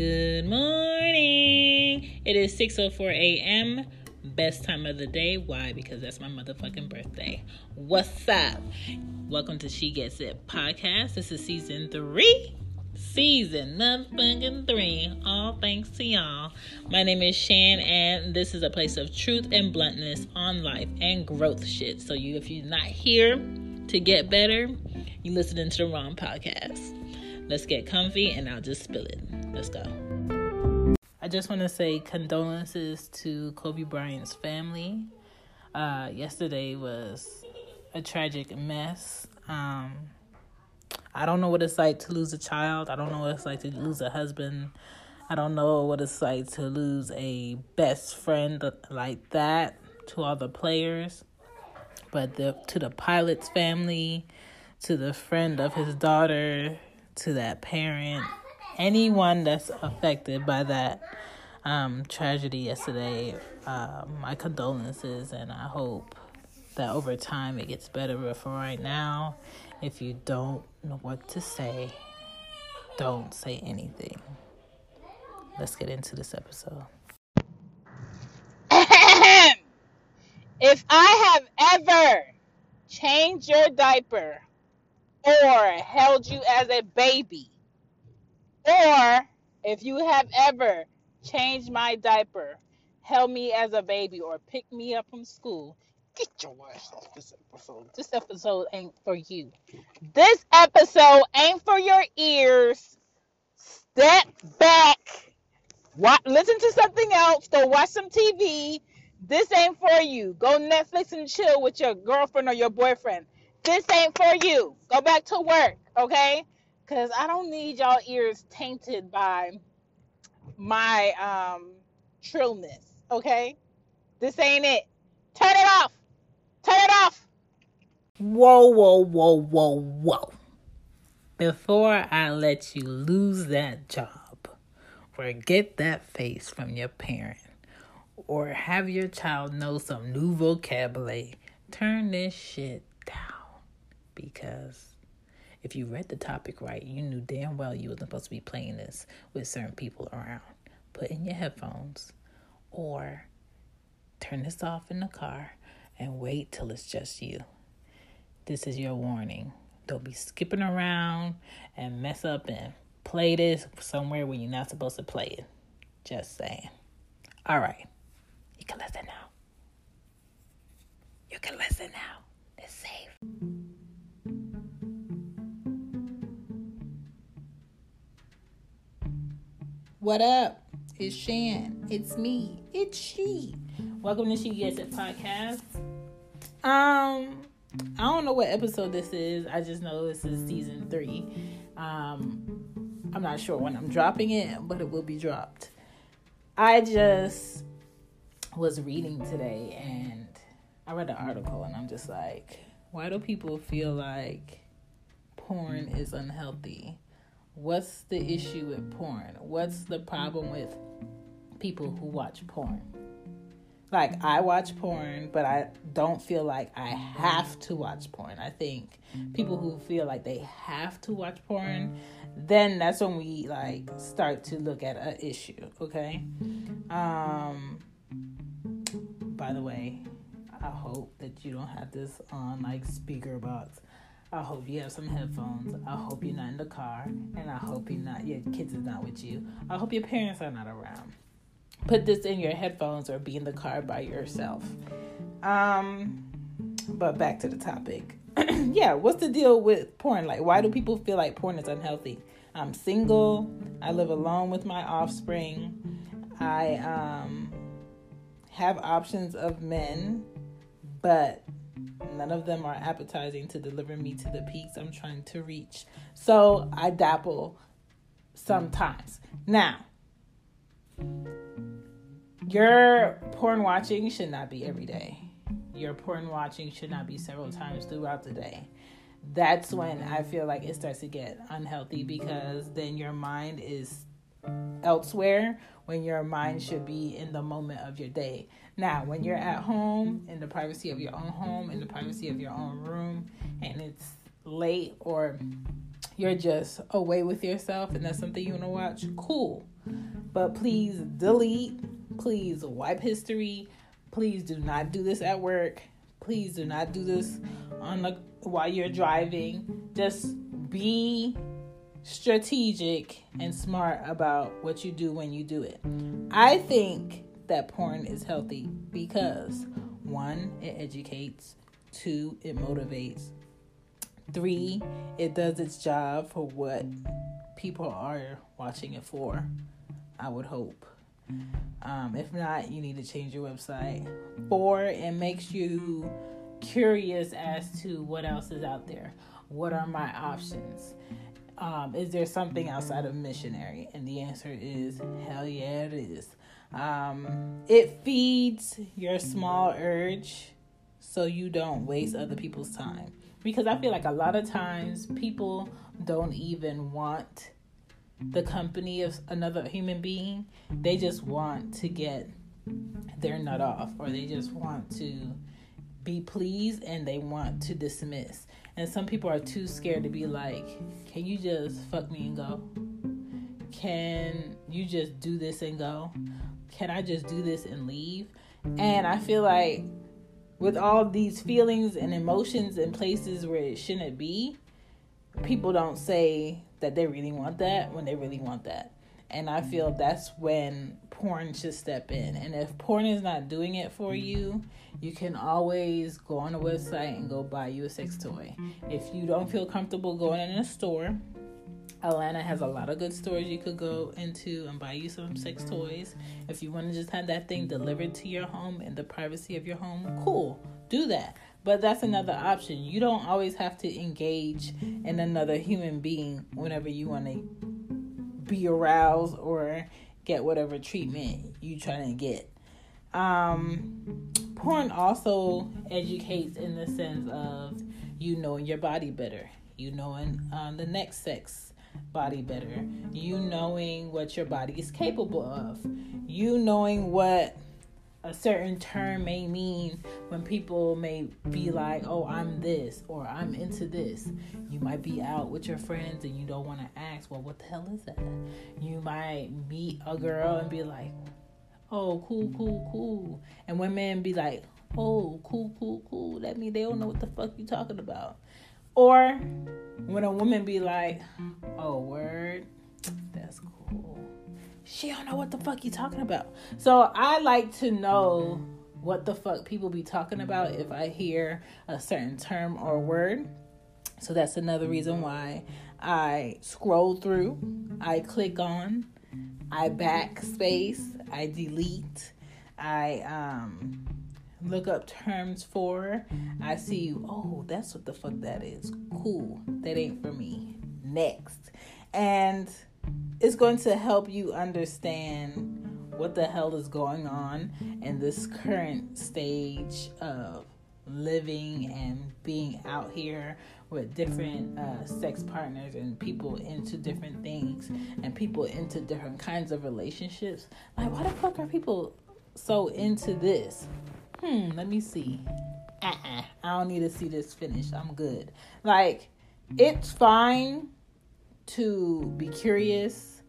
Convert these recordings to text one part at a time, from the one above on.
Good morning. It is 6:04 a.m. Best time of the day. Why? Because that's my motherfucking birthday. What's up? Welcome to She Gets It podcast. This is season 3. Season motherfucking 3. All thanks to y'all. My name is Shan and this is a place of truth and bluntness on life and growth shit. So you if you're not here to get better, you're listening to the wrong podcast. Let's get comfy and I'll just spill it. Let's go. I just want to say condolences to Kobe Bryant's family. Uh, yesterday was a tragic mess. Um, I don't know what it's like to lose a child. I don't know what it's like to lose a husband. I don't know what it's like to lose a best friend like that to all the players. But the to the pilot's family, to the friend of his daughter, to that parent, anyone that's affected by that um, tragedy yesterday, uh, my condolences, and I hope that over time it gets better. But for right now, if you don't know what to say, don't say anything. Let's get into this episode. if I have ever changed your diaper, or held you as a baby, or if you have ever changed my diaper, held me as a baby, or picked me up from school, get your ass off this episode. This episode ain't for you. This episode ain't for your ears. Step back. Watch, listen to something else. Go watch some TV. This ain't for you. Go Netflix and chill with your girlfriend or your boyfriend. This ain't for you. Go back to work, okay? Because I don't need y'all ears tainted by my um trillness, okay? This ain't it. Turn it off. Turn it off. Whoa, whoa, whoa, whoa, whoa. Before I let you lose that job, or get that face from your parent, or have your child know some new vocabulary, turn this shit down because if you read the topic right, you knew damn well you were supposed to be playing this with certain people around. Put in your headphones or turn this off in the car and wait till it's just you. This is your warning. Don't be skipping around and mess up and play this somewhere where you're not supposed to play it. Just saying. All right. You can listen now. You can listen now. It's safe. What up? It's Shan. It's me. It's she. Welcome to She Gets It podcast. Um, I don't know what episode this is. I just know this is season three. Um, I'm not sure when I'm dropping it, but it will be dropped. I just was reading today and I read an article and I'm just like, why do people feel like porn is unhealthy? What's the issue with porn? What's the problem with people who watch porn? Like, I watch porn, but I don't feel like I have to watch porn. I think people who feel like they have to watch porn, then that's when we like start to look at an issue, okay? Um by the way, I hope that you don't have this on like speaker box I hope you have some headphones. I hope you're not in the car, and I hope you're not your kids is not with you. I hope your parents are not around. Put this in your headphones or be in the car by yourself. Um, but back to the topic. yeah, what's the deal with porn? Like, why do people feel like porn is unhealthy? I'm single. I live alone with my offspring. I um have options of men, but None of them are appetizing to deliver me to the peaks I'm trying to reach. So I dabble sometimes. Now, your porn watching should not be every day. Your porn watching should not be several times throughout the day. That's when I feel like it starts to get unhealthy because then your mind is elsewhere when your mind should be in the moment of your day. Now, when you're at home, in the privacy of your own home, in the privacy of your own room, and it's late or you're just away with yourself and that's something you want to watch, cool. But please delete, please wipe history. Please do not do this at work. Please do not do this on the while you're driving. Just be strategic and smart about what you do when you do it. I think that porn is healthy because one, it educates, two, it motivates, three, it does its job for what people are watching it for. I would hope. Um, if not, you need to change your website. Four, it makes you curious as to what else is out there. What are my options? Um, is there something outside of missionary? And the answer is hell yeah, it is. Um, it feeds your small urge so you don't waste other people's time. Because I feel like a lot of times people don't even want the company of another human being. They just want to get their nut off, or they just want to be pleased and they want to dismiss. And some people are too scared to be like, can you just fuck me and go? Can you just do this and go? Can I just do this and leave? And I feel like with all these feelings and emotions in places where it shouldn't be, people don't say that they really want that when they really want that. And I feel that's when porn should step in. And if porn is not doing it for you, you can always go on a website and go buy you a sex toy. If you don't feel comfortable going in a store, Atlanta has a lot of good stores you could go into and buy you some sex toys. If you want to just have that thing delivered to your home in the privacy of your home, cool, do that. But that's another option. You don't always have to engage in another human being whenever you want to be aroused or get whatever treatment you trying to get. Um, porn also educates in the sense of you knowing your body better, you knowing um, the next sex body better, you knowing what your body is capable of, you knowing what a certain term may mean when people may be like, oh, I'm this or I'm into this. You might be out with your friends and you don't want to ask, well, what the hell is that? You might meet a girl and be like, oh, cool, cool, cool. And women be like, oh, cool, cool, cool. That means they don't know what the fuck you talking about. Or when a woman be like, oh, word, that's cool. She don't know what the fuck you talking about. So I like to know what the fuck people be talking about if I hear a certain term or word. So that's another reason why I scroll through, I click on, I backspace, I delete, I um look up terms for. I see, oh, that's what the fuck that is. Cool. That ain't for me. Next. And it's going to help you understand what the hell is going on in this current stage of living and being out here with different uh, sex partners and people into different things and people into different kinds of relationships. Like, why the fuck are people so into this? Hmm, let me see. Uh-uh. I don't need to see this finished. I'm good. Like, it's fine to be curious,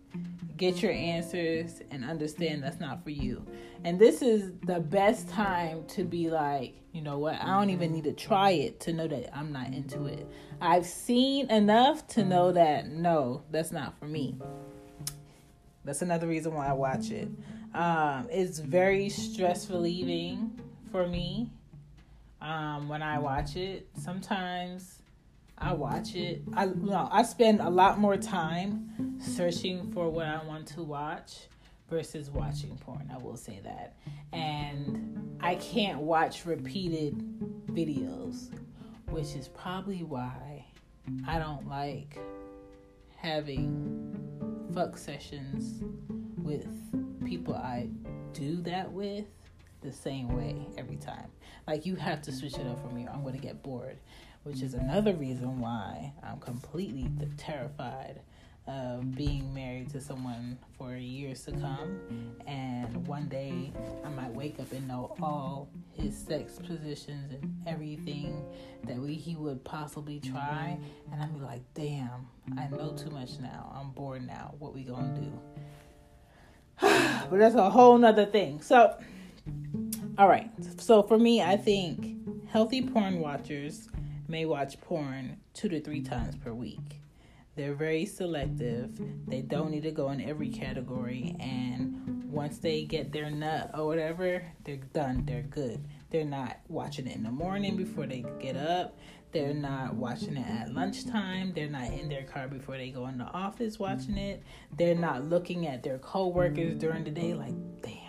get your answers, and understand that's not for you. And this is the best time to be like, you know what? I don't even need to try it to know that I'm not into it. I've seen enough to know that no, that's not for me. That's another reason why I watch it. Um, it's very stress relieving for me um, when I watch it. Sometimes I watch it. I no, I spend a lot more time searching for what I want to watch versus watching porn. I will say that. And I can't watch repeated videos, which is probably why I don't like having fuck sessions with people I do that with the same way every time. Like you have to switch it up for me or I'm going to get bored which is another reason why I'm completely terrified of being married to someone for years to come. And one day I might wake up and know all his sex positions and everything that we, he would possibly try. And I'd be like, damn, I know too much now. I'm bored now. What we gonna do? but that's a whole nother thing. So, all right. So for me, I think healthy porn watchers may watch porn two to three mm-hmm. times per week. They're very selective. They don't need to go in every category. And once they get their nut or whatever, they're done. They're good. They're not watching it in the morning before they get up. They're not watching it at lunchtime. They're not in their car before they go in the office watching it. They're not looking at their coworkers during the day like, damn,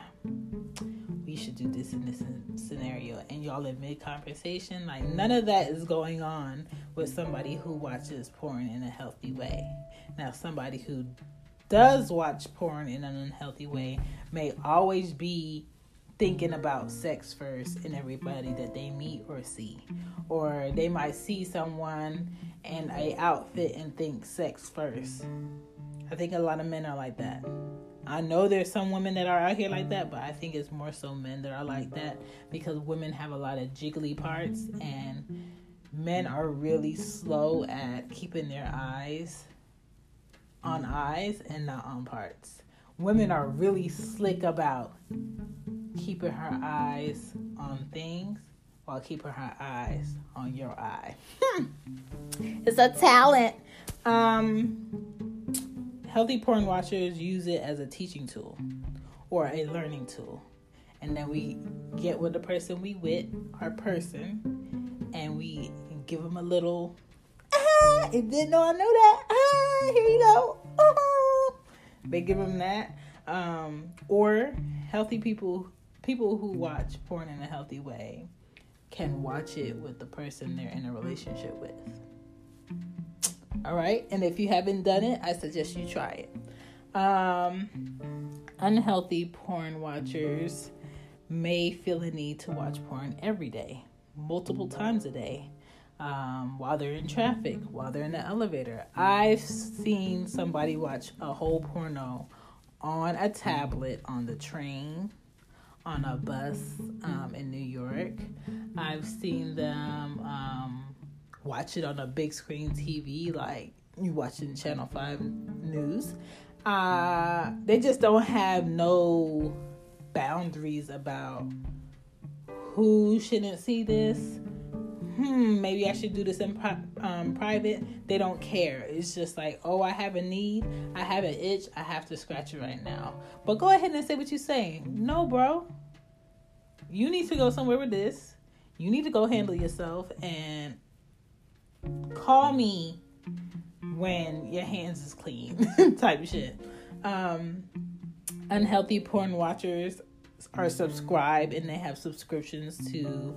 should do this in this scenario. And y'all in mid conversation, like none of that is going on with somebody who watches porn in a healthy way. Now, somebody who does watch porn in an unhealthy way may always be thinking about sex first in everybody that they meet or see or they might see someone in a outfit and think sex first i think a lot of men are like that i know there's some women that are out here like that but i think it's more so men that are like that because women have a lot of jiggly parts and men are really slow at keeping their eyes on eyes and not on parts women are really slick about keeping her eyes on things while keeping her eyes on your eye. Hmm. it's a talent. Um, healthy porn watchers use it as a teaching tool or a learning tool. And then we get with the person we with, our person, and we give them a little, ah, it didn't know I know that. Ah, here you go. Ah. They give them that. Um, or healthy people people who watch porn in a healthy way can watch it with the person they're in a relationship with. All right, and if you haven't done it, I suggest you try it. Um, unhealthy porn watchers may feel the need to watch porn every day, multiple times a day, um, while they're in traffic, while they're in the elevator. I've seen somebody watch a whole porno on a tablet on the train on a bus um, in New York. I've seen them um, watch it on a big screen TV, like you watching Channel 5 news. Uh, they just don't have no boundaries about who shouldn't see this. Hmm, maybe I should do this in pri- um, private. They don't care. It's just like, oh, I have a need, I have an itch, I have to scratch it right now. But go ahead and say what you're saying. No, bro you need to go somewhere with this. You need to go handle yourself and call me when your hands is clean type shit. Um, unhealthy porn watchers are subscribed and they have subscriptions to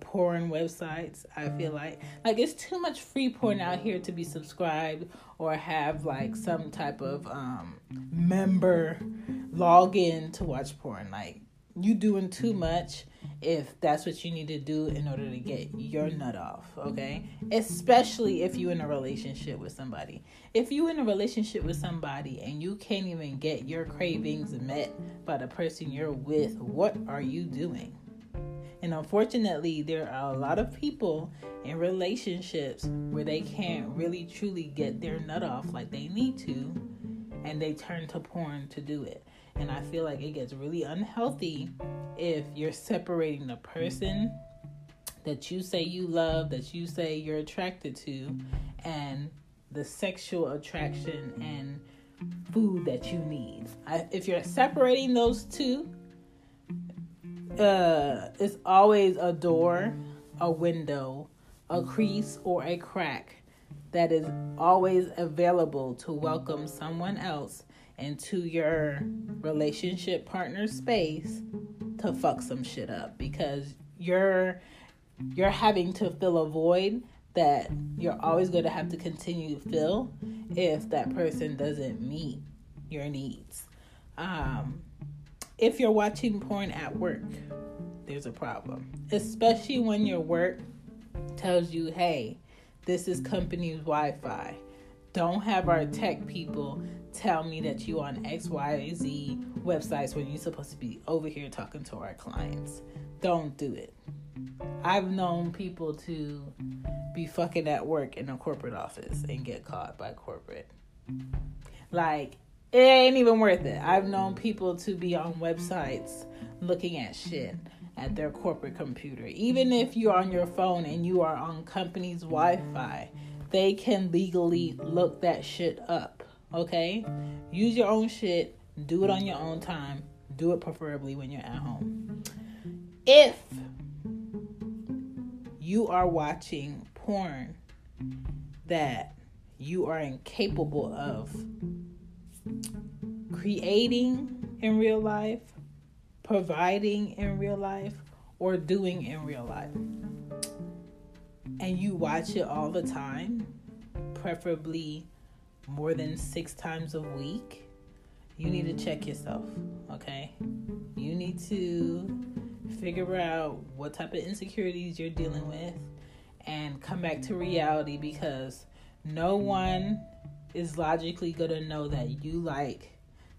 porn websites. I feel like like it's too much free porn out here to be subscribed or have like some type of um member login to watch porn. Like you doing too much if that's what you need to do in order to get your nut off okay? Especially if you're in a relationship with somebody. If you're in a relationship with somebody and you can't even get your cravings met by the person you're with what are you doing? And unfortunately there are a lot of people in relationships where they can't really truly get their nut off like they need to and they turn to porn to do it and I feel like it gets really unhealthy if you're separating the person that you say you love, that you say you're attracted to, and the sexual attraction and food that you need. I, if you're separating those two, uh, it's always a door, a window, a crease, or a crack that is always available to welcome someone else into your relationship partner space to fuck some shit up because you're you're having to fill a void that you're always going to have to continue to fill if that person doesn't meet your needs. Um, if you're watching porn at work, there's a problem, especially when your work tells you, hey, this is company's Wi Fi Don't have our tech people tell me that you on XYZ websites when you're supposed to be over here talking to our clients. Don't do it. I've known people to be fucking at work in a corporate office and get caught by corporate. Like, it ain't even worth it. I've known people to be on websites looking at shit at their corporate computer. Even if you're on your phone and you are on company's Wi Fi, they can legally look that shit up. Okay? Use your own shit, do it on your own time, do it preferably when you're at home. If you are watching porn that you are incapable of creating in real life, providing in real life, or doing in real life, and you watch it all the time, preferably more than mm. six times a week, you need to mm. check yourself, okay? You need to figure out what type of insecurities you're dealing with and come back to reality because no one is logically going to know that you like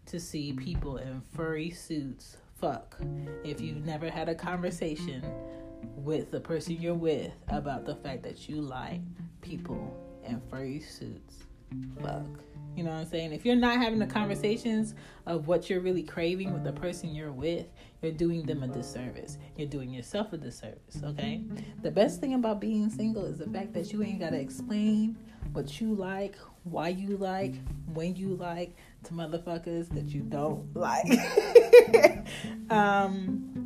to see people in furry suits fuck. If you've never had a conversation with the person you're with about the fact that you like people in furry suits fuck. You know what I'm saying? If you're not having the conversations of what you're really craving with the person you're with, you're doing them a disservice. You're doing yourself a disservice, okay? The best thing about being single is the fact that you ain't got to explain what you like, why you like, when you like to motherfuckers that you don't like. um,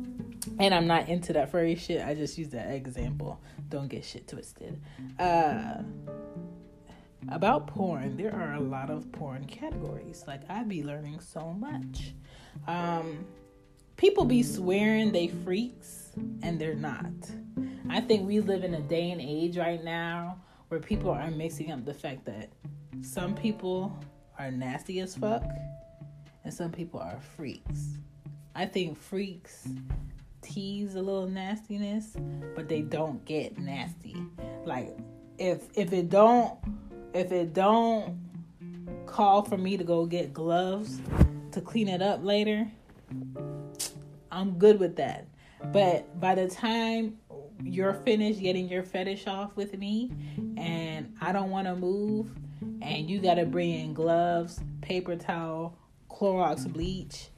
and I'm not into that furry shit. I just use that example. Don't get shit twisted. Uh, about porn, there are a lot of porn categories. Like I be learning so much. Um, people be swearing they freaks and they're not. I think we live in a day and age right now where people are mixing up the fact that some people are nasty as fuck and some people are freaks. I think freaks tease a little nastiness, but they don't get nasty. Like if if it don't if it don't call for me to go get gloves to clean it up later, I'm good with that. But by the time you're finished getting your fetish off with me and I don't want to move and you got to bring in gloves, paper towel, Clorox bleach,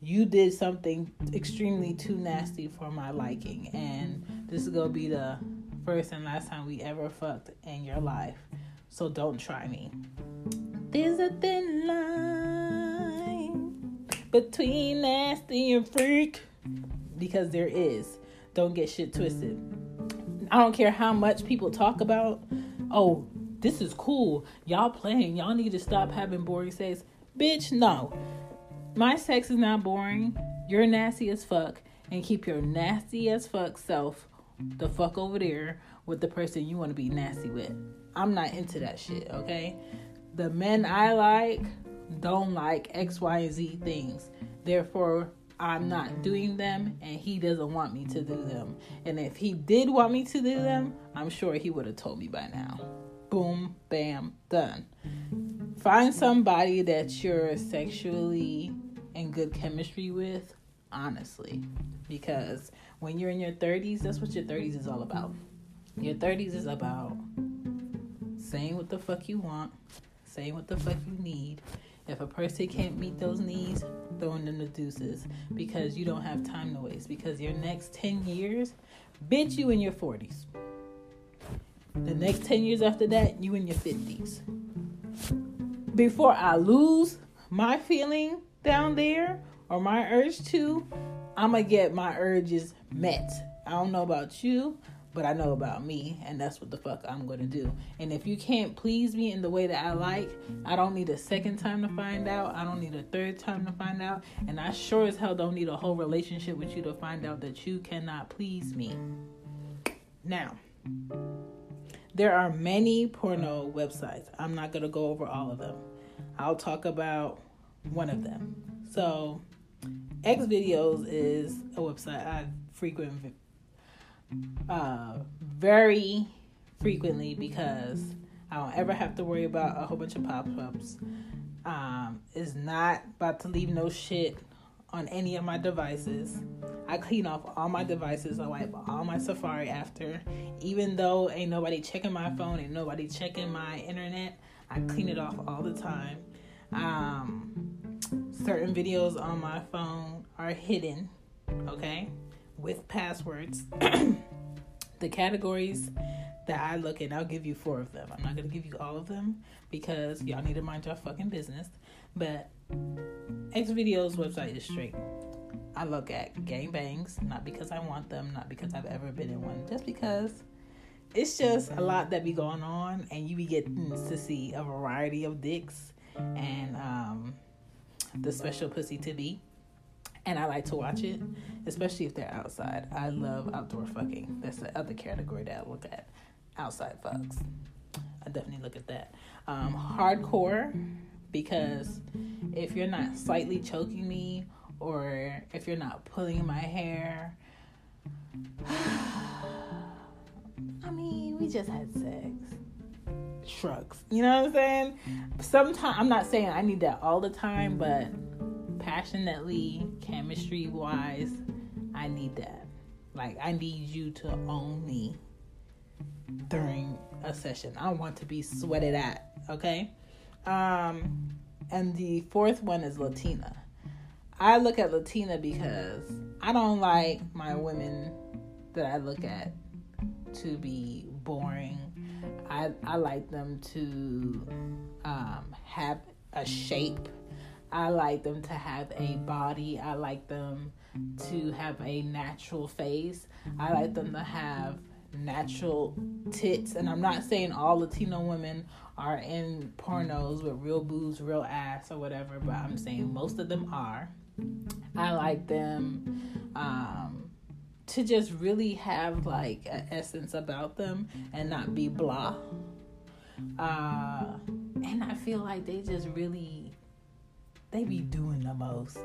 you did something extremely too nasty for my liking and this is going to be the first and last time we ever fucked in your life. So don't try me. There's a thin line between nasty and freak because there is. Don't get shit twisted. I don't care how much people talk about, oh, this is cool. Y'all playing. Y'all need to stop having boring sex. Bitch, no. My sex is not boring. You're nasty as fuck. And keep your nasty as fuck self the fuck over there with the person you want to be nasty with. I'm not into that shit, okay? The men I like don't like X, Y, and Z things. Therefore, I'm not doing them and he doesn't want me to do them. And if he did want me to do them, I'm sure he would have told me by now. Boom, bam, done. Find somebody that you're sexually in good chemistry with, honestly. Because when you're in your 30s, that's what your 30s is all about. Your 30s is about saying what the fuck you want, saying what the fuck you need. If a person can't meet those needs, throwing them the deuces because you don't have time to waste. Because your next 10 years, bitch, you in your 40s. The next 10 years after that, you in your 50s. Before I lose my feeling down there or my urge to, I'm to get my urges met. I don't know about you but I know about me, and that's what the fuck I'm gonna do. And if you can't please me in the way that I like, I don't need a second time to find out. I don't need a third time to find out. And I sure as hell don't need a whole relationship with you to find out that you cannot please me. Now, there are many porno websites. I'm not gonna go over all of them. I'll talk about one of them. So, X Videos is a website I frequent uh, very frequently because I don't ever have to worry about a whole bunch of pop ups. Um, is not about to leave no shit on any of my devices. I clean off all my devices. I wipe all my Safari after. Even though ain't nobody checking my phone, ain't nobody checking my internet, I clean it off all the time. Um, certain videos on my phone are hidden, okay, with passwords. the categories that I look at, I'll give you four of them. I'm not gonna give you all of them because y'all need to mind your fucking business. But X Video's website is straight. I look at gangbangs, not because I want them, not because I've ever been in one, just because it's just a lot that be going on, and you be getting to see a variety of dicks and um, the special pussy to be. And I like to watch it, especially if they're outside. I love outdoor fucking. That's the other category that I look at outside fucks. I definitely look at that. Um, hardcore, because if you're not slightly choking me or if you're not pulling my hair, I mean, we just had sex. Shrugs. You know what I'm saying? Sometimes, I'm not saying I need that all the time, but passionately, chemistry wise, I need that. Like, I need you to own me during a session. I want to be sweated at, okay? Um, and the fourth one is Latina. I look at Latina because I don't like my women that I look at to be boring. I I like them to um, have a shape. I like them to have a body. I like them to have a natural face. I like them to have natural tits. And I'm not saying all Latino women are in pornos with real boobs, real ass, or whatever, but I'm saying most of them are. I like them um, to just really have like an essence about them and not be blah. Uh, and I feel like they just really they be doing the most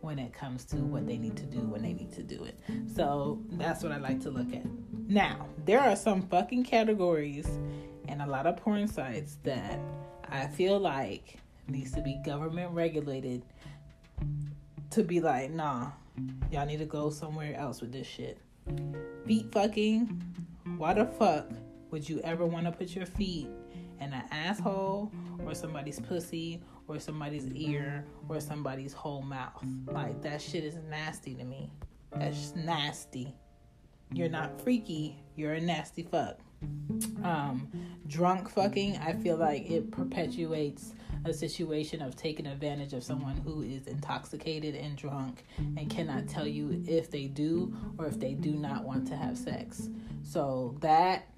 when it comes to what they need to do when they need to do it. So that's what I like to look at. Now, there are some fucking categories and a lot of porn sites that I feel like needs to be government regulated to be like, nah, y'all need to go somewhere else with this shit. Feet fucking. Why the fuck would you ever want to put your feet in an asshole or somebody's pussy or somebody's ear or somebody's whole mouth. Like that shit is nasty to me. That's nasty. You're not freaky, you're a nasty fuck. Um, drunk fucking, I feel like it perpetuates a situation of taking advantage of someone who is intoxicated and drunk and cannot tell you if they do or if they do not want to have sex. So that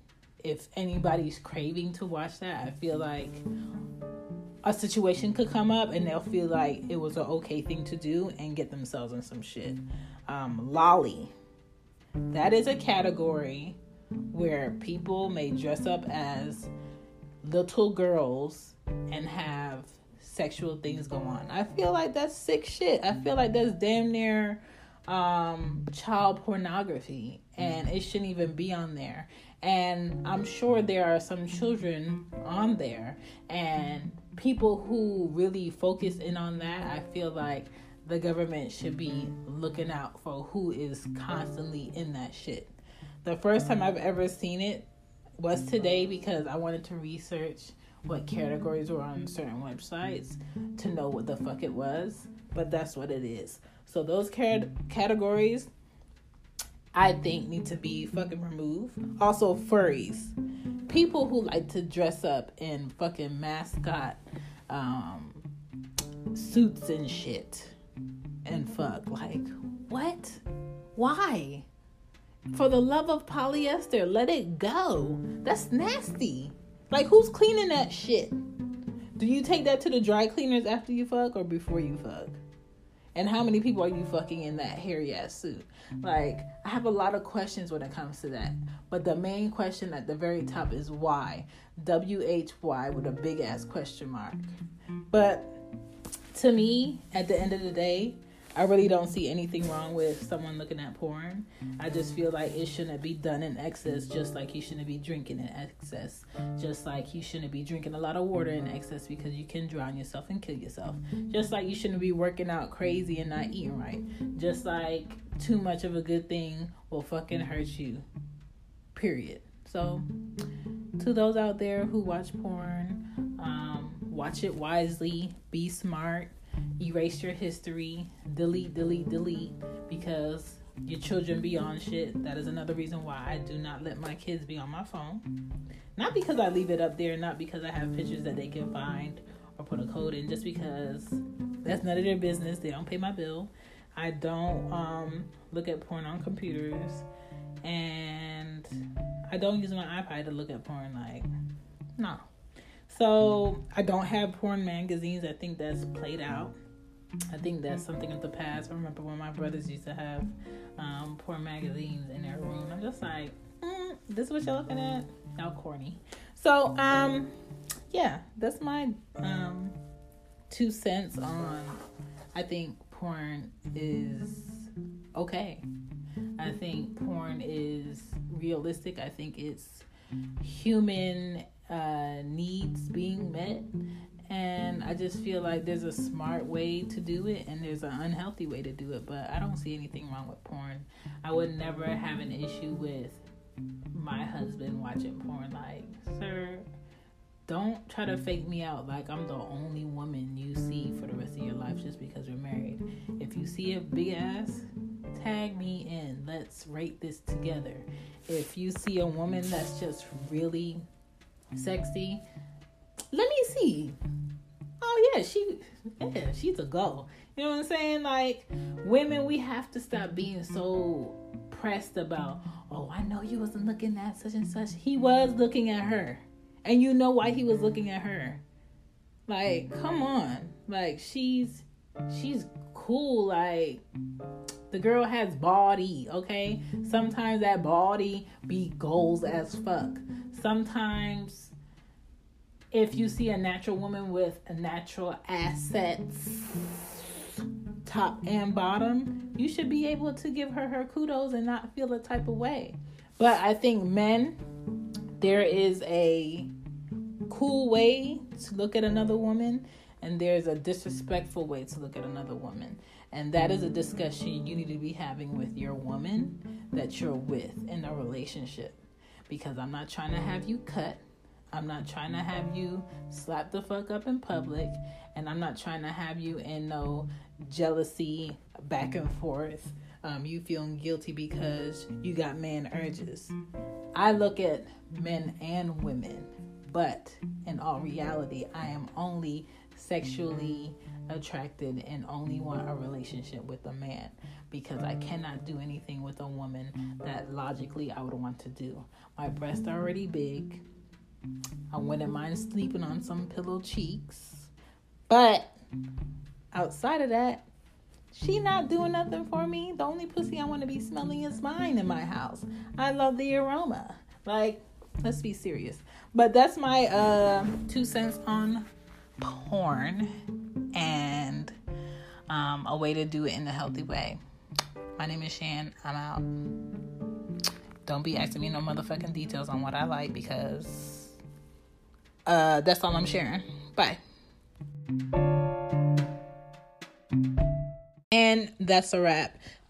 if anybody's craving to watch that, I feel like a situation could come up and they'll feel like it was an okay thing to do and get themselves in some shit. Um, loli. That is a category where people may dress up as little girls and have sexual things go on. I feel like that's sick shit. I feel like that's damn near um, child pornography and it shouldn't even be on there. And I'm sure there are some children on there and people who really focus in on that, I feel like the government should be looking out for who is constantly in that shit. The first time I've ever seen it was today because I wanted to research what categories were on certain websites to know what the fuck it was, but that's what it is. So those cat- categories I think need to be fucking removed. Also furries people who like to dress up in fucking mascot um, suits and shit and fuck. Like, what? Why? For the love of polyester, let it go. That's nasty. Like, who's cleaning that shit? Do you take that to the dry cleaners after you fuck or before you fuck? And how many people are you fucking in that hairy ass suit? Like, I have a lot of questions when it comes to that. But the main question at the very top is why? W H Y with a big ass question mark. But to me, at the end of the day, I really don't see anything wrong with someone looking at porn. I just feel like it shouldn't be done in excess, just like you shouldn't be drinking in excess, just like you shouldn't be drinking a lot of water in excess because you can drown yourself and kill yourself. Just like you shouldn't be working out crazy and not eating right. Just like too much of a good thing will fucking hurt you. Period. So, to those out there who watch porn, um, watch it wisely, be smart, erase your history, delete, delete, delete, because your children be on shit. That is another reason why I do not let my kids be on my phone. Not because I leave it up there, not because I have pictures that they can find or put a code in, just because that's none of their business. They don't pay my bill. I don't um, look at porn on computers, and I don't use my iPad to look at porn. Like, no. So I don't have porn magazines. I think that's played out. I think that's something of the past. I remember when my brothers used to have um, porn magazines in their room. I'm just like, mm, this is what you're looking at? Y'all corny. So, um, yeah, that's my um, two cents on. I think porn is okay. I think porn is realistic. I think it's human uh, needs being met. And I just feel like there's a smart way to do it and there's an unhealthy way to do it. But I don't see anything wrong with porn. I would never have an issue with my husband watching porn. Like, sir, don't try to fake me out like I'm the only woman you see for the rest of your life just because we're married. If you see a big ass, tag me in. Let's rate this together. If you see a woman that's just really sexy, let me see. Oh yeah, she yeah, she's a go. You know what I'm saying? Like women, we have to stop being so pressed about, oh, I know you wasn't looking at such and such. He was looking at her. And you know why he was looking at her. Like, come on. Like she's she's cool. Like the girl has body, okay? Sometimes that body be goals as fuck. Sometimes if you see a natural woman with natural assets top and bottom, you should be able to give her her kudos and not feel a type of way. But I think men there is a cool way to look at another woman and there's a disrespectful way to look at another woman. And that is a discussion you need to be having with your woman that you're with in a relationship. Because I'm not trying to have you cut. I'm not trying to have you slap the fuck up in public. And I'm not trying to have you in no jealousy back and forth. Um, you feeling guilty because you got man urges. I look at men and women, but in all reality, I am only sexually attracted and only want a relationship with a man because I cannot do anything with a woman that logically I would want to do. My breasts are already big. I wouldn't mind sleeping on some pillow cheeks. But outside of that, she not doing nothing for me. The only pussy I want to be smelling is mine in my house. I love the aroma. Like, let's be serious. But that's my uh two cents on porn and um, a way to do it in a healthy way. My name is Shan. I'm out. Don't be asking me no motherfucking details on what I like because uh, that's all I'm sharing. Bye. And that's a wrap.